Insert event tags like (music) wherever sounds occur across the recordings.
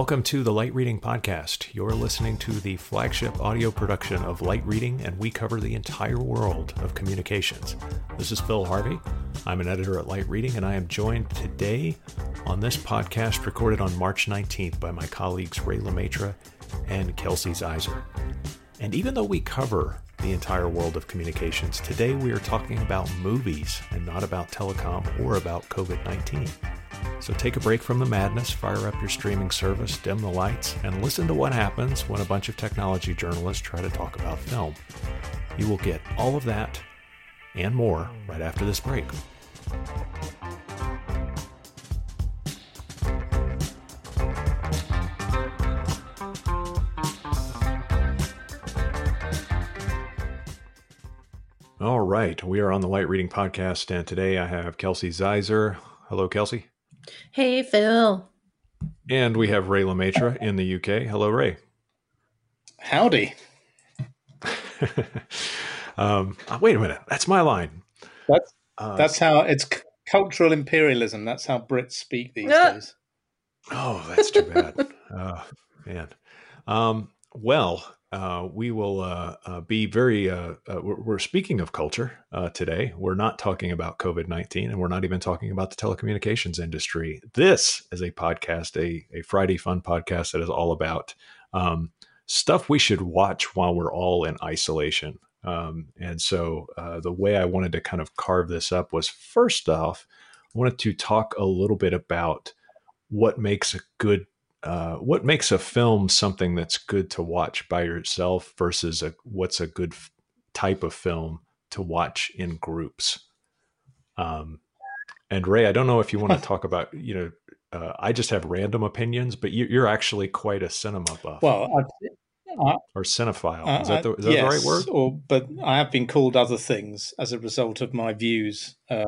Welcome to the Light Reading Podcast. You're listening to the flagship audio production of Light Reading, and we cover the entire world of communications. This is Phil Harvey. I'm an editor at Light Reading, and I am joined today on this podcast recorded on March 19th by my colleagues Ray Le Maistre and Kelsey Ziser. And even though we cover the entire world of communications, today we are talking about movies and not about telecom or about COVID 19. So take a break from the madness, fire up your streaming service, dim the lights, and listen to what happens when a bunch of technology journalists try to talk about film. You will get all of that and more right after this break. All right, we are on the Light Reading Podcast, and today I have Kelsey Ziser. Hello, Kelsey. Hey, Phil. And we have Ray Le Maistre in the UK. Hello, Ray. Howdy. (laughs) um, uh, wait a minute. That's my line. That's uh, that's how it's c- cultural imperialism. That's how Brits speak these days. Oh, that's too bad. (laughs) oh, man. Um, well, uh, we will uh, uh, be very. Uh, uh, we're, we're, speaking of culture today. We're not talking about COVID nineteen, and we're not even talking about the telecommunications industry. This is a podcast, a a Friday fun podcast that is all about um, stuff we should watch while we're all in isolation. Um, and so, the way I wanted to kind of carve this up was first off, I wanted to talk a little bit about what makes a good uh, what makes a film something that's good to watch by yourself versus a, what's a good f- type of film to watch in groups? Um, and Ray, I don't know if you want to (laughs) talk about, you know, uh, I just have random opinions, but you, are actually quite a cinema buff. Well, I, or cinephile. Is that, the, is that yes, the right word? Or, but I have been called other things as a result of my views uh,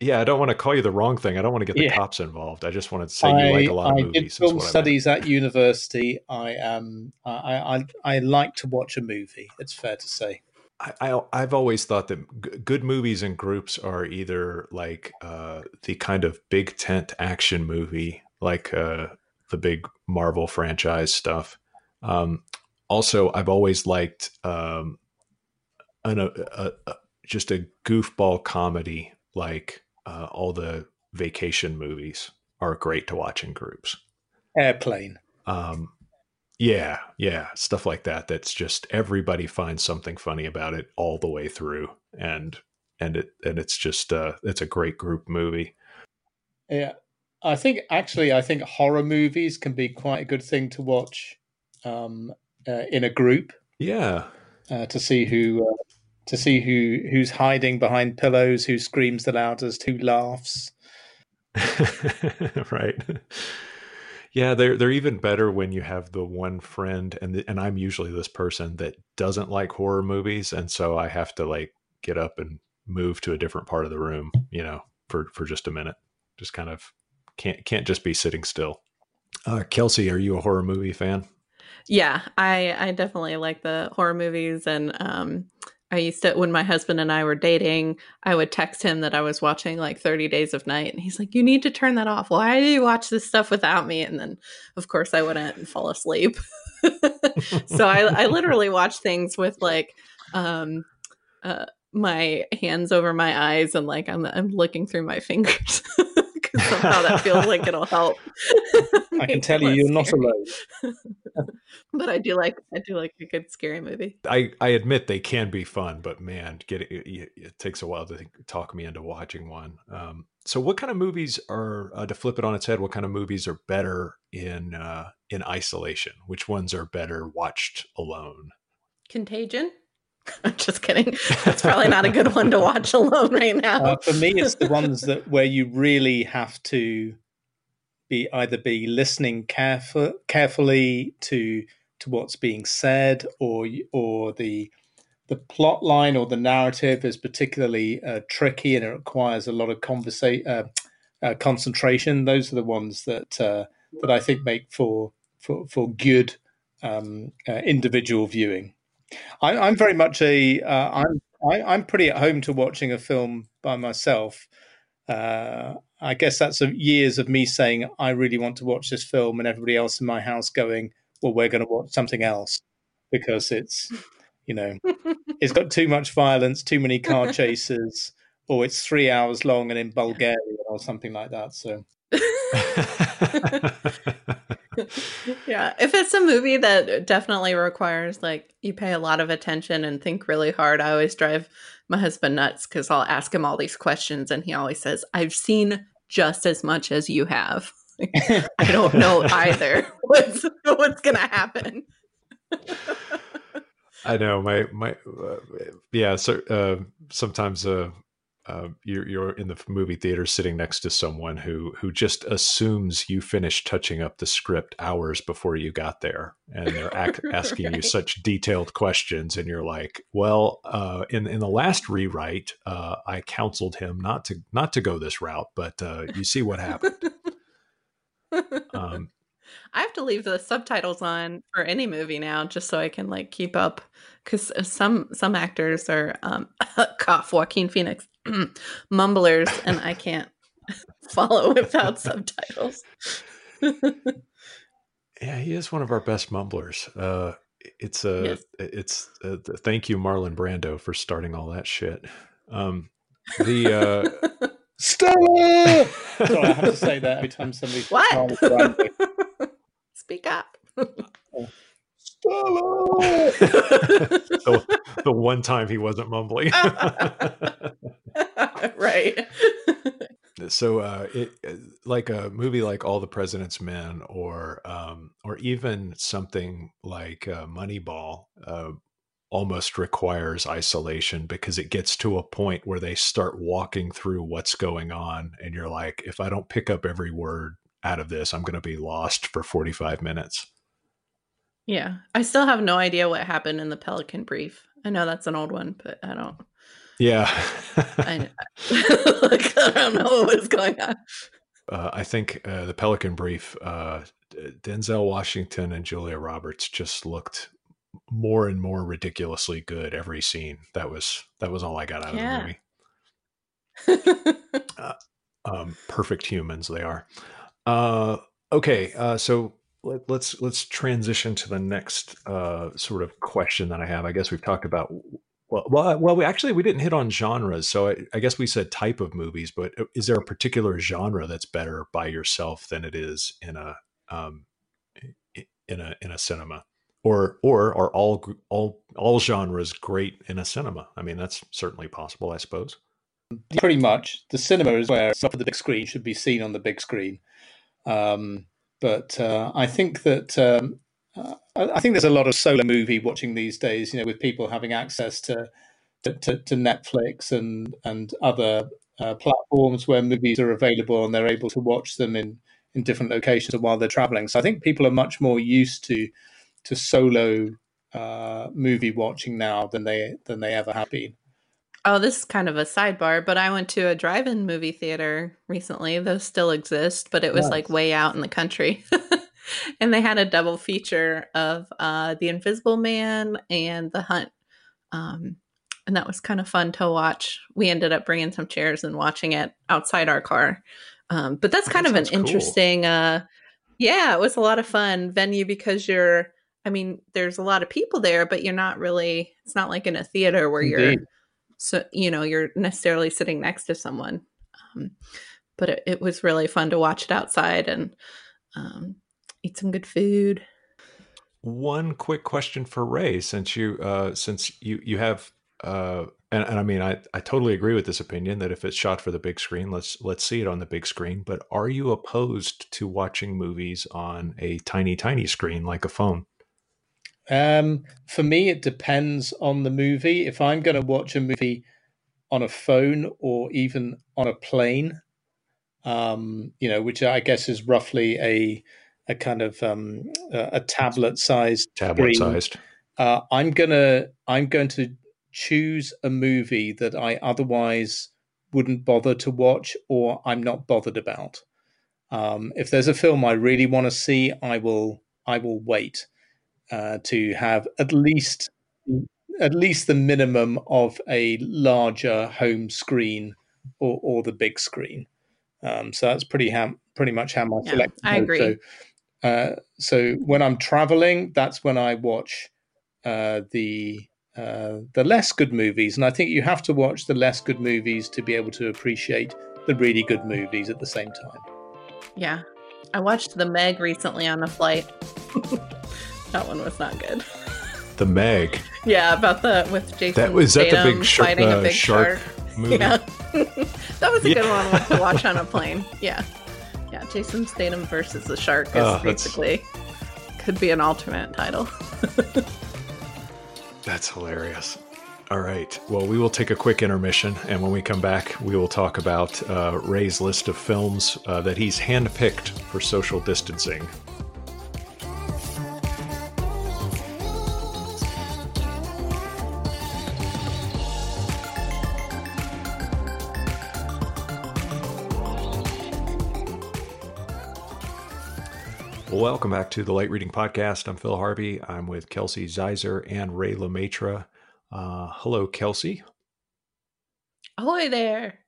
yeah, I don't want to call you the wrong thing. I don't want to get the yeah. cops involved. I just wanted to say I, you like a lot of I movies. I did film studies at university. I am. I, I I like to watch a movie. It's fair to say. I, I have always thought that g- good movies and groups are either like uh, the kind of big tent action movie, like uh, the big Marvel franchise stuff. Um, also, I've always liked um, an, a, a, a, just a goofball comedy like uh, all the vacation movies are great to watch in groups. Airplane. Um, yeah, yeah, stuff like that. That's just everybody finds something funny about it all the way through, and and it and it's just uh, it's a great group movie. Yeah, I think actually, I think horror movies can be quite a good thing to watch um, uh, in a group. Yeah, uh, to see who uh, to see who who's hiding behind pillows, who screams the loudest, who laughs. right. Yeah, they're they're even better when you have the one friend, and the, and I'm usually this person that doesn't like horror movies, and so I have to like get up and move to a different part of the room, you know, for for just a minute. Just kind of can't can't just be sitting still. Uh, Kelsey, are you a horror movie fan? Yeah, I I definitely like the horror movies, and um, I used to, when my husband and I were dating, I would text him that I was watching like 30 Days of Night. And he's like, You need to turn that off. Why do you watch this stuff without me? And then, of course, I wouldn't and fall asleep. (laughs) so I, I (laughs) literally watch things with like, um, uh, my hands over my eyes and like I'm, I'm looking through my (laughs) fingers (laughs) somehow that feels like it'll help. I can (laughs) tell you, you're not alone. (laughs) but I do like I do like a good scary movie. I I admit they can be fun, but man, get it, it, it takes a while to talk me into watching one. Um, so, what kind of movies are uh, to flip it on its head? What kind of movies are better in uh, in isolation? Which ones are better watched alone? Contagion. (laughs) I'm just kidding. That's probably not a good one to watch alone right now. Uh, for me, it's the (laughs) ones that where you really have to be either be listening careful, carefully to to what's being said, or or the the plot line or the narrative is particularly uh, tricky and it requires a lot of conversa- uh, uh, concentration. Those are the ones that uh, that I think make for for for good um, uh, individual viewing. I, am very much a. am I, am pretty at home to watching a film by myself. Uh, I guess that's a, years of me saying I really want to watch this film, and everybody else in my house going, "Well, we're going to watch something else because it's, you know, it's got too much violence, too many car (laughs) chases, or it's three hours long and in Bulgaria or something like that." So. (laughs) (laughs) yeah, if it's a movie that definitely requires like you pay a lot of attention and think really hard, I always drive my husband nuts because I'll ask him all these questions and he always says, I've seen just as much as you have. (laughs) I don't know (laughs) either (laughs) what's what's gonna happen. I know my my uh, yeah. So uh, sometimes uh, uh, you're you're in the movie theater sitting next to someone who who just assumes you finished touching up the script hours before you got there, and they're (laughs) ac- asking right. you such detailed questions, and you're like, "Well, uh, in in the last rewrite, uh, I counseled him not to not to go this route, but uh, you see what happened." (laughs) um, I have to leave the subtitles on for any movie now, just so I can like keep up. Because some some actors are um, (laughs) cough Joaquin Phoenix (clears throat) mumblers, and I can't (laughs) follow without subtitles. (laughs) yeah, he is one of our best mumblers. Uh, it's a yes. it's a, thank you Marlon Brando for starting all that shit. Um, the uh, (laughs) Stella. Sorry, I have to say that every time somebody. What? Speak up. Stella. the, the one time he wasn't mumbling. (laughs) right. so, uh, it uh, like a movie like All the President's Men, or um, or even something like uh, Moneyball, uh, almost requires isolation because it gets to a point where they start walking through what's going on and you're like if i don't pick up every word out of this i'm going to be lost for 45 minutes yeah i still have no idea what happened in the pelican brief i know that's an old one but i don't yeah I, (laughs) (laughs) like, I don't know what was going on uh, I think uh, the Pelican Brief, uh, Denzel Washington and Julia Roberts just looked more and more ridiculously good every scene. That was that was all I got out yeah. of the movie. (laughs) uh, um, perfect humans they are. Uh, okay, uh, so let, us let's, let's transition to the next uh, sort of question that I have. I guess we've talked about well, well, well we actually we didn't hit on genres, so I, I, guess we said type of movies. But uh, is there a particular genre that's better by yourself than it is in a um, in a in a cinema? or or are all all all genres great in a cinema? I mean, that's certainly possible, I suppose. Pretty much, the cinema is where stuff on the big screen should be seen on the big screen. Um, but uh, I think that um, uh, I think there's a lot of solo movie watching these days. You know, with people having access to to, to, to Netflix and and other uh, platforms where movies are available and they're able to watch them in in different locations while they're traveling. So I think people are much more used to to solo uh, movie watching now than they than they ever have been. Oh, this is kind of a sidebar, but I went to a drive-in movie theater recently. Those still exist, but it was nice. like way out in the country. (laughs) (laughs) and they had a double feature of uh, The Invisible Man and The Hunt. Um, and that was kind of fun to watch. We ended up bringing some chairs and watching it outside our car. Um, but that's kind that of an cool. interesting, uh, yeah, it was a lot of fun venue because you're I mean, there's a lot of people there, but you're not really, it's not like in a theater where Indeed. you're, so, you know, you're necessarily sitting next to someone. Um, but it, it, was really fun to watch it outside and um, eat some good food. One quick question for Ray, since you, uh, since you, you have, uh, and, and I mean, I, I totally agree with this opinion that if it's shot for the big screen, let's let's see it on the big screen. But are you opposed to watching movies on a tiny, tiny screen like a phone? Um, for me, it depends on the movie. If I'm going to watch a movie on a phone or even on a plane, um, you know, which I guess is roughly a a kind of um, a, tablet sized tablet sized. Uh, I'm gonna I'm going to choose a movie that I otherwise wouldn't bother to watch or I'm not bothered about. Um, if there's a film I really want to see, I will I will wait uh, to have at least at least the minimum of a larger home screen or, or the big screen. Um, so that's pretty ham- pretty much how my Yeah, selection. I goes. agree. So, uh, so when I'm traveling, that's when I watch uh, the uh, the less good movies, and I think you have to watch the less good movies to be able to appreciate the really good movies at the same time. Yeah. I watched The Meg recently on a flight. (laughs) that one was not good. The Meg. Yeah, about the with Jason That was that the Statham big shark, fighting a uh, big shark shark. movie. Yeah. (laughs) that was a good one to watch on a plane. (laughs) Yeah. Jason Statham versus the shark is Oh, basically could be an alternate title. (laughs) That's hilarious. All right. Well, we will take a quick intermission, and when we come back, we will talk about uh, Ray's list of films uh, that he's handpicked for social distancing. Welcome back to the Light Reading Podcast. I'm Phil Harvey. I'm with Kelsey Ziser and Ray Le Maistre. Uh, hello, Kelsey. Ahoy there.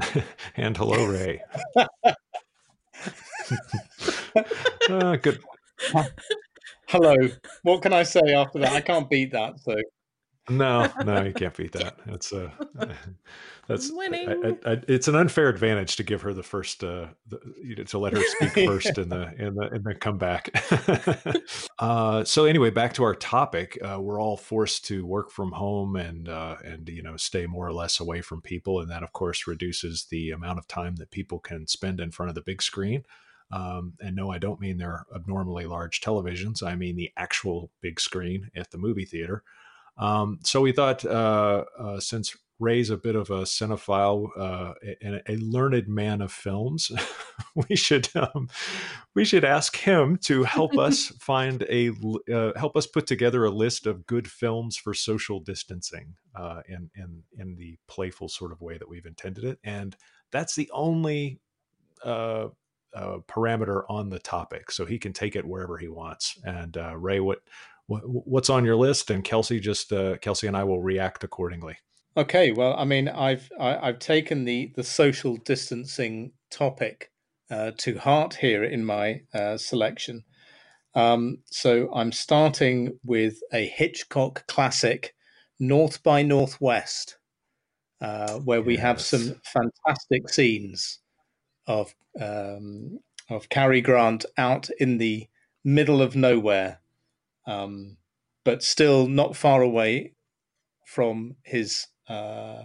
(laughs) and hello, Ray. (laughs) (laughs) uh, good. Hello. What can I say after that? I can't beat that. So No, (laughs) no, you can't beat that. (laughs) (laughs) That's uh, that's Winning. I, I, I, it's an unfair advantage to give her the first, uh, the, you know, to let her speak first in the in the in the comeback. uh, so anyway, back to our topic. Uh, we're all forced to work from home and uh, and you know stay more or less away from people, and that of course reduces the amount of time that people can spend in front of the big screen. Um, and no, I don't mean they're abnormally large televisions. I mean the actual big screen at the movie theater. Um, so we thought, uh, uh, since Ray's a bit of a cinephile uh, and a learned man of films, (laughs) we should um, we should ask him to help us (laughs) find a uh, help us put together a list of good films for social distancing uh, in in in the playful sort of way that we've intended it, and that's the only. Uh, uh, parameter on the topic, so he can take it wherever he wants. And uh, Ray, what what, what's on your list, and Kelsey just uh, Kelsey and I will react accordingly. Okay, well, I mean, I've I, I've taken the the social distancing topic uh, to heart here in my uh, selection. Um, so I'm starting with a Hitchcock classic, North by Northwest, uh, where we have some fantastic scenes of um, of Cary Grant out in the middle of nowhere, um, but still not far away from his uh,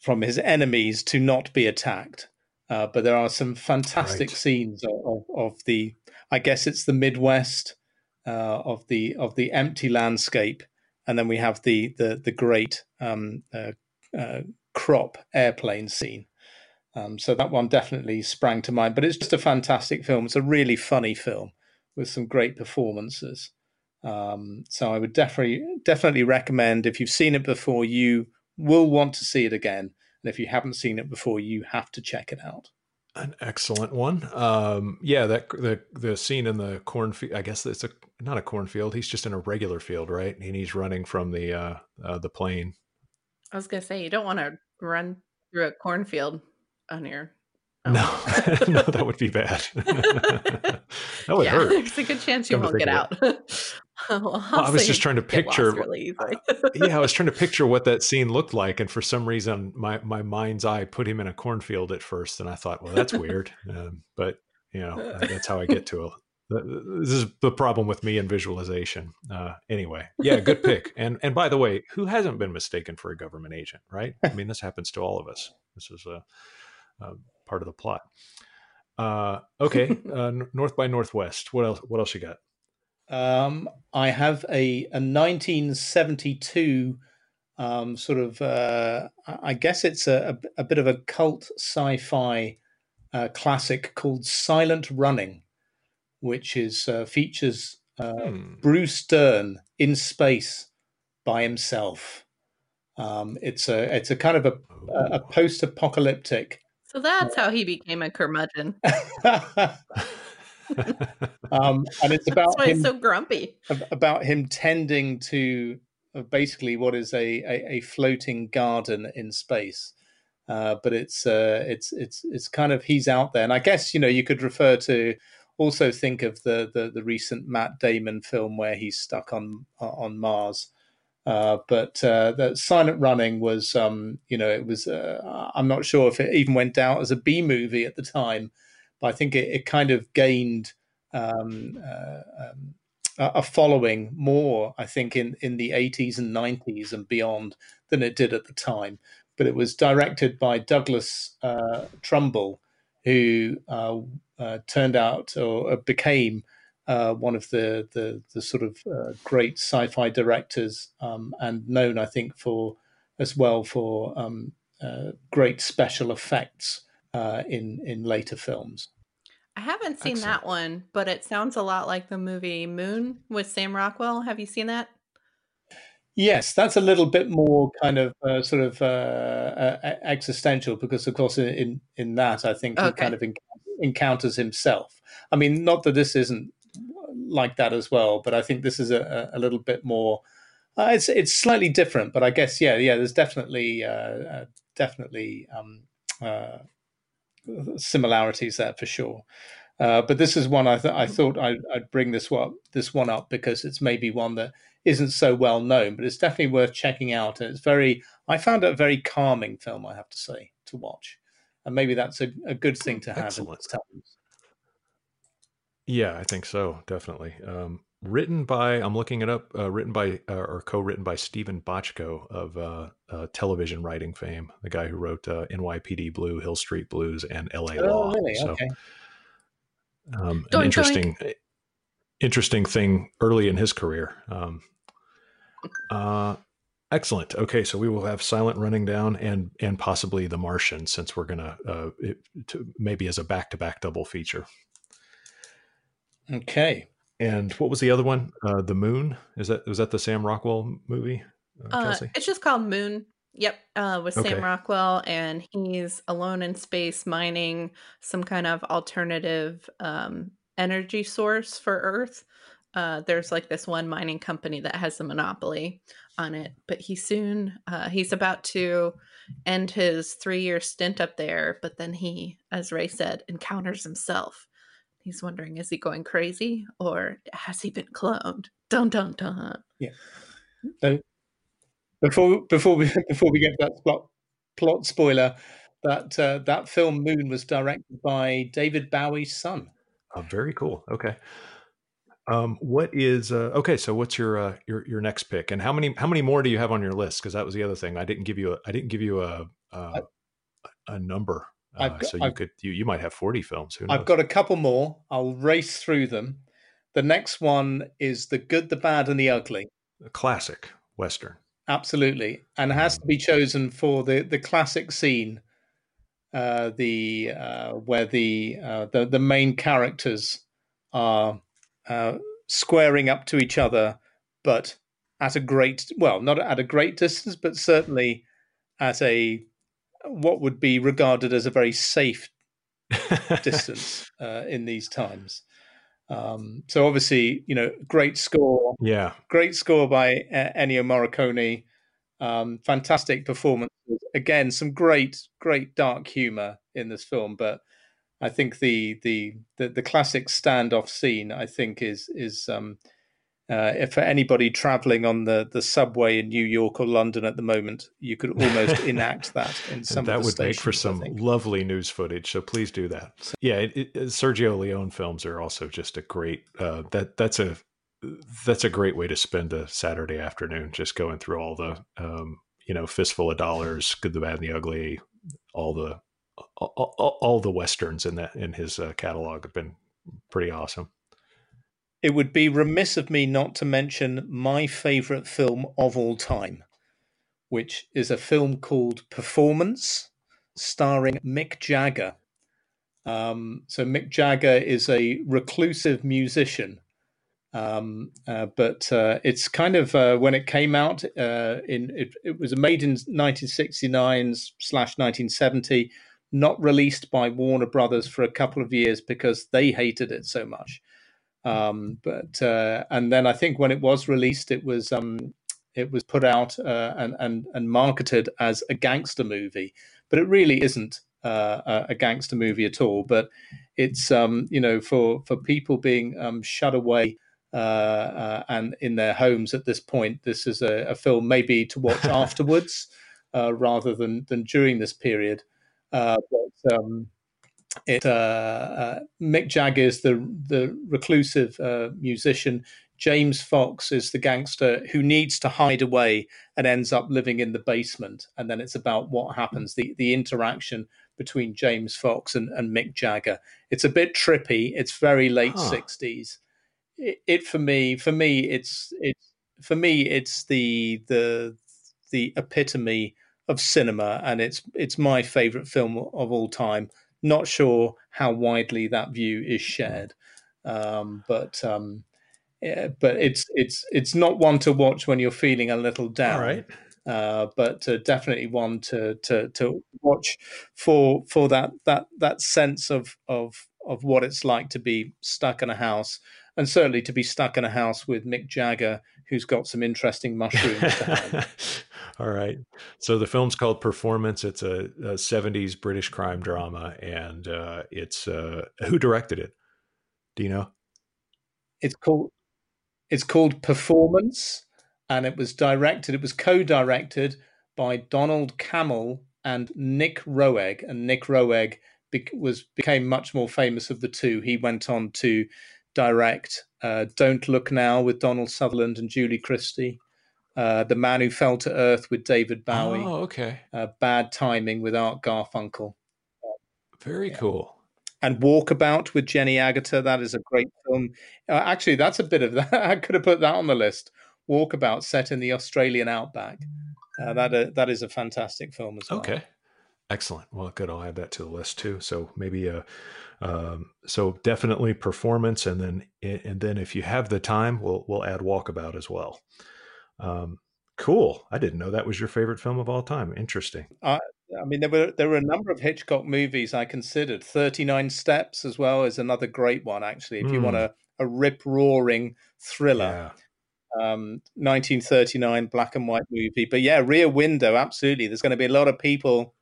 from his enemies to not be attacked. Uh, but there are some fantastic Right. scenes of, of, of the, I guess it's the Midwest uh, of the of the empty landscape, and then we have the the the great um, uh, uh, crop airplane scene. Um, so that one definitely sprang to mind. But it's just a fantastic film. It's a really funny film with some great performances. Um, so I would definitely definitely recommend if you've seen it before, you will want to see it again. And if you haven't seen it before, you have to check it out. An excellent one. Um, yeah, that the the scene in the cornfield. I guess it's a not a cornfield. He's just in a regular field, right? And he's running from the uh, uh, the plane. I was gonna say you don't want to run through a cornfield on your No, (laughs) no, that would be bad. (laughs) that would yeah, hurt. there's a good chance you Come won't get out. (laughs) well, Well, I was just trying to picture. really yeah, I was trying to picture what that scene looked like, and for some reason, my my mind's eye put him in a cornfield at first, and I thought, well, that's weird. Um, but you know, that's how I get to it. This is the problem with me and visualization. Uh, anyway, yeah, good pick. And and by the way, who hasn't been mistaken for a government agent, right? I mean, this happens to all of us. This is a, a part of the plot. Uh, okay, (laughs) uh, North by Northwest. What else? What else you got? Um, I have a, a 1972 um, sort of, uh, I guess it's a, a, a bit of a cult sci fi uh, classic called Silent Running, which is uh, features uh, Hmm. Bruce Dern in space by himself. Um, it's a it's a kind of a, a, a post apocalyptic so that's how he became a curmudgeon. (laughs) um, and it's (laughs) about That's why him he's so grumpy. about him tending to uh, basically what is a, a, a floating garden in space. uh, but it's uh, it's it's it's kind of he's out there, and I guess you know you could refer to also think of the the, the recent Matt Damon film where he's stuck on on Mars. Uh, but uh, Silent Running was, um, you know, it was. Uh, I'm not sure if it even went out as a B movie at the time, but I think it, it kind of gained um, uh, um, a following more, I think, in, in the 80s and 90s and beyond than it did at the time. But it was directed by Douglas uh, Trumbull, who turned out or became uh, one of the, the, the sort of uh, great sci-fi directors um, and known, I think, for as well for um, uh, great special effects in in later films. I haven't seen Excellent. that one, but it sounds a lot like the movie Moon with Sam Rockwell. Have you seen that? Yes, that's a little bit more kind of uh, sort of uh, uh, existential because, of course, in in that I think okay. he kind of encounters himself. I mean, not that this isn't like that as well, but I think this is a, a little bit more. Uh, it's it's slightly different, but I guess yeah, yeah. There's definitely uh, uh, definitely um, similarities there for sure. Uh, but this is one I, th- I thought I'd, I'd, bring this one this one up because it's maybe one that isn't so well known, but it's definitely worth checking out. And it's very I found it a very calming film, I have to say, to watch, and maybe that's a, a good thing to have Excellent. in times. Yeah, I think so. Definitely. Um, written by I'm looking it up. Uh, written by uh, or co-written by Steven Bochco of uh, uh, television writing fame, the guy who wrote uh, NYPD Blue, Hill Street Blues, and L.A. Oh, Law. Really? So, okay. Um, an interesting, interesting thing early in his career. Um, uh, excellent. Okay, so we will have Silent Running Down and and possibly The Martian, since we're gonna uh, it, to, maybe as a back to back double feature. Okay. And what was the other one? Uh, the Moon. Is that was that the Sam Rockwell movie? Uh, uh, it's just called Moon. Yep, uh, with okay. Sam Rockwell, and he's alone in space mining some kind of alternative um, energy source for Earth. Uh, there's like this one mining company that has the monopoly on it, but he soon uh, he's about to end his three year stint up there. But then he, as Ray said, encounters himself He's wondering, is he going crazy or has he been cloned? Dun dun dun. Yeah. So before before we (laughs) before we get to that plot plot spoiler, that uh, that film Moon was directed by David Bowie's son. Oh, very cool. Okay. Um, what is uh, okay? So, what's your uh, your your next pick, and how many how many more do you have on your list? Because that was the other thing. I didn't give you a I didn't give you a a, a number uh, got, so you I've, could you, you might have 40 films. I've got a couple more. I'll race through them. The next one is The Good, the Bad, and the Ugly. A classic Western. Absolutely. And has mm. to be chosen for the, the classic scene, uh, the uh, where the, uh, the the main characters are uh, squaring up to each other, but at a great well, not at a great distance, but certainly at a what would be regarded as a very safe (laughs) distance uh, in these times. Um, so obviously, you know, great score. Yeah, great score by uh, Ennio Morricone. Um, fantastic performances. Again, some great, great dark humor in this film. But I think the the the, the classic standoff scene, I think, is is um, uh, if for anybody traveling on the, the subway in New York or London at the moment, you could almost (laughs) enact that in some. that would stations, make for some lovely news footage. So please do that. So, yeah, it, it, Sergio Leone films are also just a great. Uh, that that's a that's a great way to spend a Saturday afternoon, just going through all the um, you know fistful of dollars, good, the bad, and the ugly, all the all, all, all the westerns in that in his uh, catalog have been pretty awesome it would be remiss of me not to mention my favorite film of all time, which is a film called Performance, starring Mick Jagger. Um, so, Mick Jagger is a reclusive musician. Um, uh, but uh, it's kind of uh, when it came out uh, in it, it, was made in 1969 slash 1970 not released by warner brothers for a couple of years because they hated it so much um, but uh, and then I think when it was released, it was um, it was put out uh, and, and and marketed as a gangster movie. but it really isn't uh, a gangster movie at all. But it's um, you know for for people being um, shut away uh, uh, and in their homes at this point, this is a, a film maybe to watch (laughs) afterwards uh, rather than than during this period. Uh, but um, it uh, uh, Mick Jagger is the the reclusive musician. James Fox is the gangster who needs to hide away and ends up living in the basement. And then it's about what happens, the, the interaction between James Fox and, and Mick Jagger. It's a bit trippy. It's very late huh. 60s it, it for me for me it's it's for me it's the the the epitome of cinema and it's it's my favorite film of all time not sure how widely that view is shared. Um, but um, yeah, but it's it's it's not one to watch when you're feeling a little down. Right uh, but uh, definitely one to, to to watch for for that that that sense of of of what it's like to be stuck in a house and certainly to be stuck in a house with Mick Jagger, who's got some interesting mushrooms. (laughs) All right. So the film's called Performance. It's a, a 70s British crime drama, and uh, it's uh, who directed it? Do you know? It's called it's called Performance, and it was directed. It was co-directed by Donald Cammell and Nick Roeg, and Nick Roeg be- was became much more famous of the two. He went on to direct uh, Don't Look Now with Donald Sutherland and Julie Christie. Uh, the Man Who Fell to Earth with David Bowie. Oh, okay. Uh, Bad Timing with Art Garfunkel. Very yeah. cool. And Walkabout with Jenny Agutter. That is a great film. Uh, actually, that's a bit of (laughs) that. I could have put that on the list. Walkabout, set in the Australian outback. Uh, that uh, that is a fantastic film as well. Okay, excellent. Well, good. I'll add that to the list too. So maybe uh, um, so definitely performance, and then and then if you have the time, we'll we'll add Walkabout as well. Um, cool. I didn't know that was your favorite film of all time. Interesting. I, I mean, there were there were a number of Hitchcock movies I considered. Thirty Nine Steps as well is another great one. Actually, if mm. you want hmm. a a rip roaring thriller. Yeah. Um, 1939 black and white movie, but yeah, Rear Window, absolutely. There's going to be a lot of people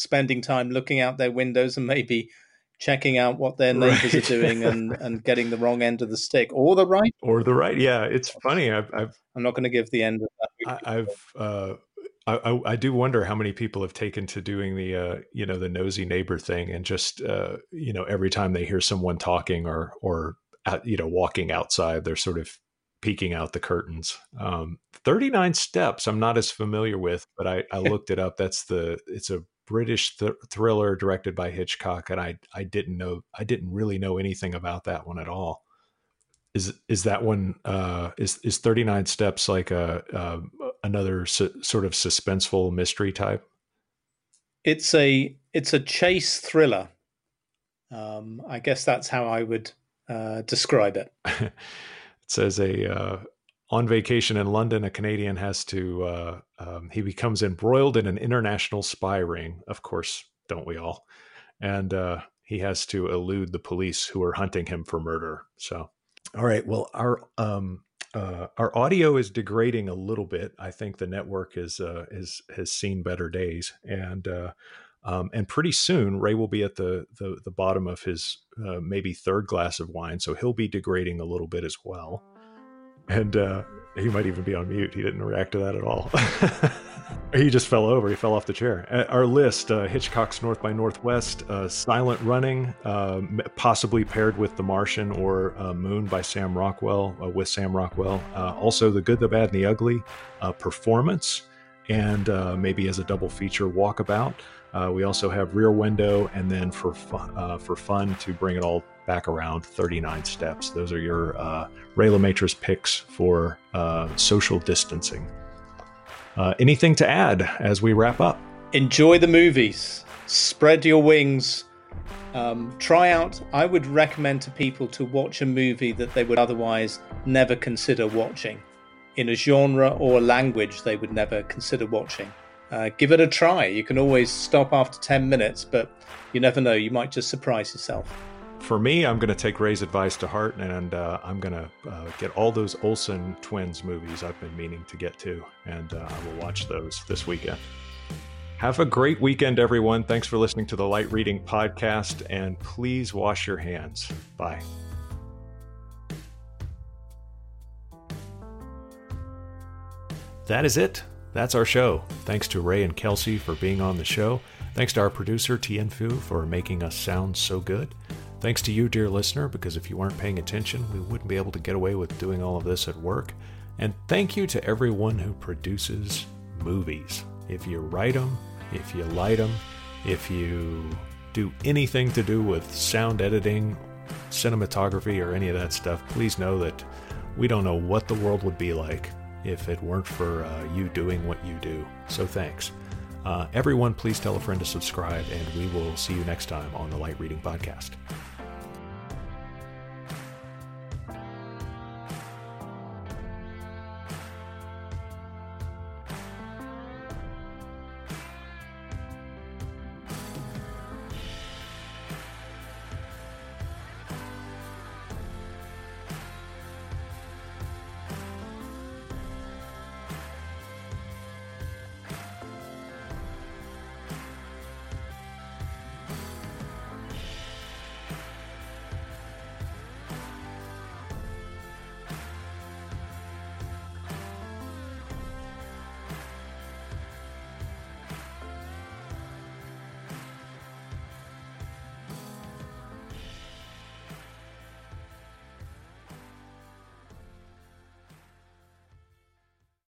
spending time looking out their windows and maybe checking out what their neighbors right. are doing and, and getting the wrong end of the stick or the right or the right yeah it's funny i've, I've i'm not going to give the end of that I, have uh I, I, do wonder how many people have taken to doing the uh, you know the nosy neighbor thing and just uh, you know every time they hear someone talking or or you know walking outside they're sort of peeking out the curtains. Um, 39 steps I'm not as familiar with, but I, I (laughs) looked it up. That's the it's a British th- thriller directed by Hitchcock, and I I didn't know I didn't really know anything about that one at all. Is is that one uh, is is Thirty Nine Steps like a, uh, another su- sort of suspenseful mystery type? It's a it's a chase thriller. Um, I guess that's how I would uh, describe it. (laughs) it says a uh, on vacation in London, a Canadian has to, uh, um, he becomes embroiled in an international spy ring. Of course, don't we all? And uh, he has to elude the police who are hunting him for murder. So, all right. Well, our um, uh, our audio is degrading a little bit. I think the network is uh, is has seen better days, and uh, um, and pretty soon Ray will be at the the, the bottom of his uh, maybe third glass of wine, so he'll be degrading a little bit as well and uh, he might even be on mute. He didn't react to that at all. (laughs) he just fell over. He fell off the chair. our list: uh, Hitchcock's North by Northwest, uh, Silent Running, uh, possibly paired with The Martian or uh, Moon by Sam Rockwell uh, with Sam Rockwell. also, The Good, the Bad, and the Ugly, Performance, and maybe as a double feature, Walkabout. we also have Rear Window, and then for for fun to bring it all back around 39 steps. Those are your uh, Ray Le Maistre's picks for uh, social distancing. Uh, anything to add as we wrap up? Enjoy the movies. Spread your wings. Um, try out. I would recommend to people to watch a movie that they would otherwise never consider watching, in a genre or a language they would never consider watching. Uh, give it a try. You can always stop after 10 minutes, but you never know. You might just surprise yourself for me, I'm going to take Ray's advice to heart, and uh, I'm going to uh, get all those Olsen twins movies I've been meaning to get to, and uh, I will watch those this weekend. Have a great weekend, everyone. Thanks for listening to the Light Reading Podcast, and please wash your hands. Bye. That is it. That's our show. Thanks to Ray and Kelsey for being on the show. Thanks to our producer, Tien Fu, for making us sound so good. Thanks to you, dear listener, because if you weren't paying attention, we wouldn't be able to get away with doing all of this at work. And thank you to everyone who produces movies. If you write them, if you light them, if you do anything to do with sound editing, cinematography, or any of that stuff, please know that we don't know what the world would be like if it weren't for uh, you doing what you do. So thanks. Uh, everyone, please tell a friend to subscribe, and we will see you next time on the Light Reading Podcast.